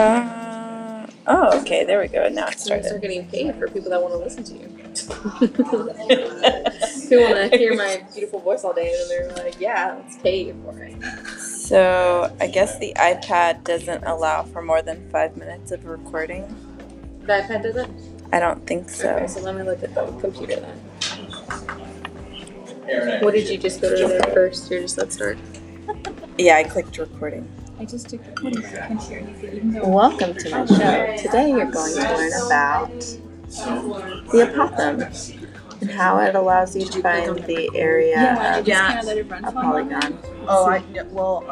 Uh, oh, okay. There we go. Now it So you started. start getting paid for people that want to listen to you. Who want to hear my beautiful voice all day, and they're like, "Yeah, let's pay you for it." So I guess the iPad doesn't allow for more than five minutes of recording. The iPad doesn't. I don't think so. Okay, so let me look at the computer then. What did you just go to there first? You're just let's start. Yeah, I clicked recording. I just took the photos. I can share anything. You can. Welcome to my show. Today you're going to learn about the apothem and how it allows you to find the area of just kind of let it run a for a moment. polygon. Oh, I, well,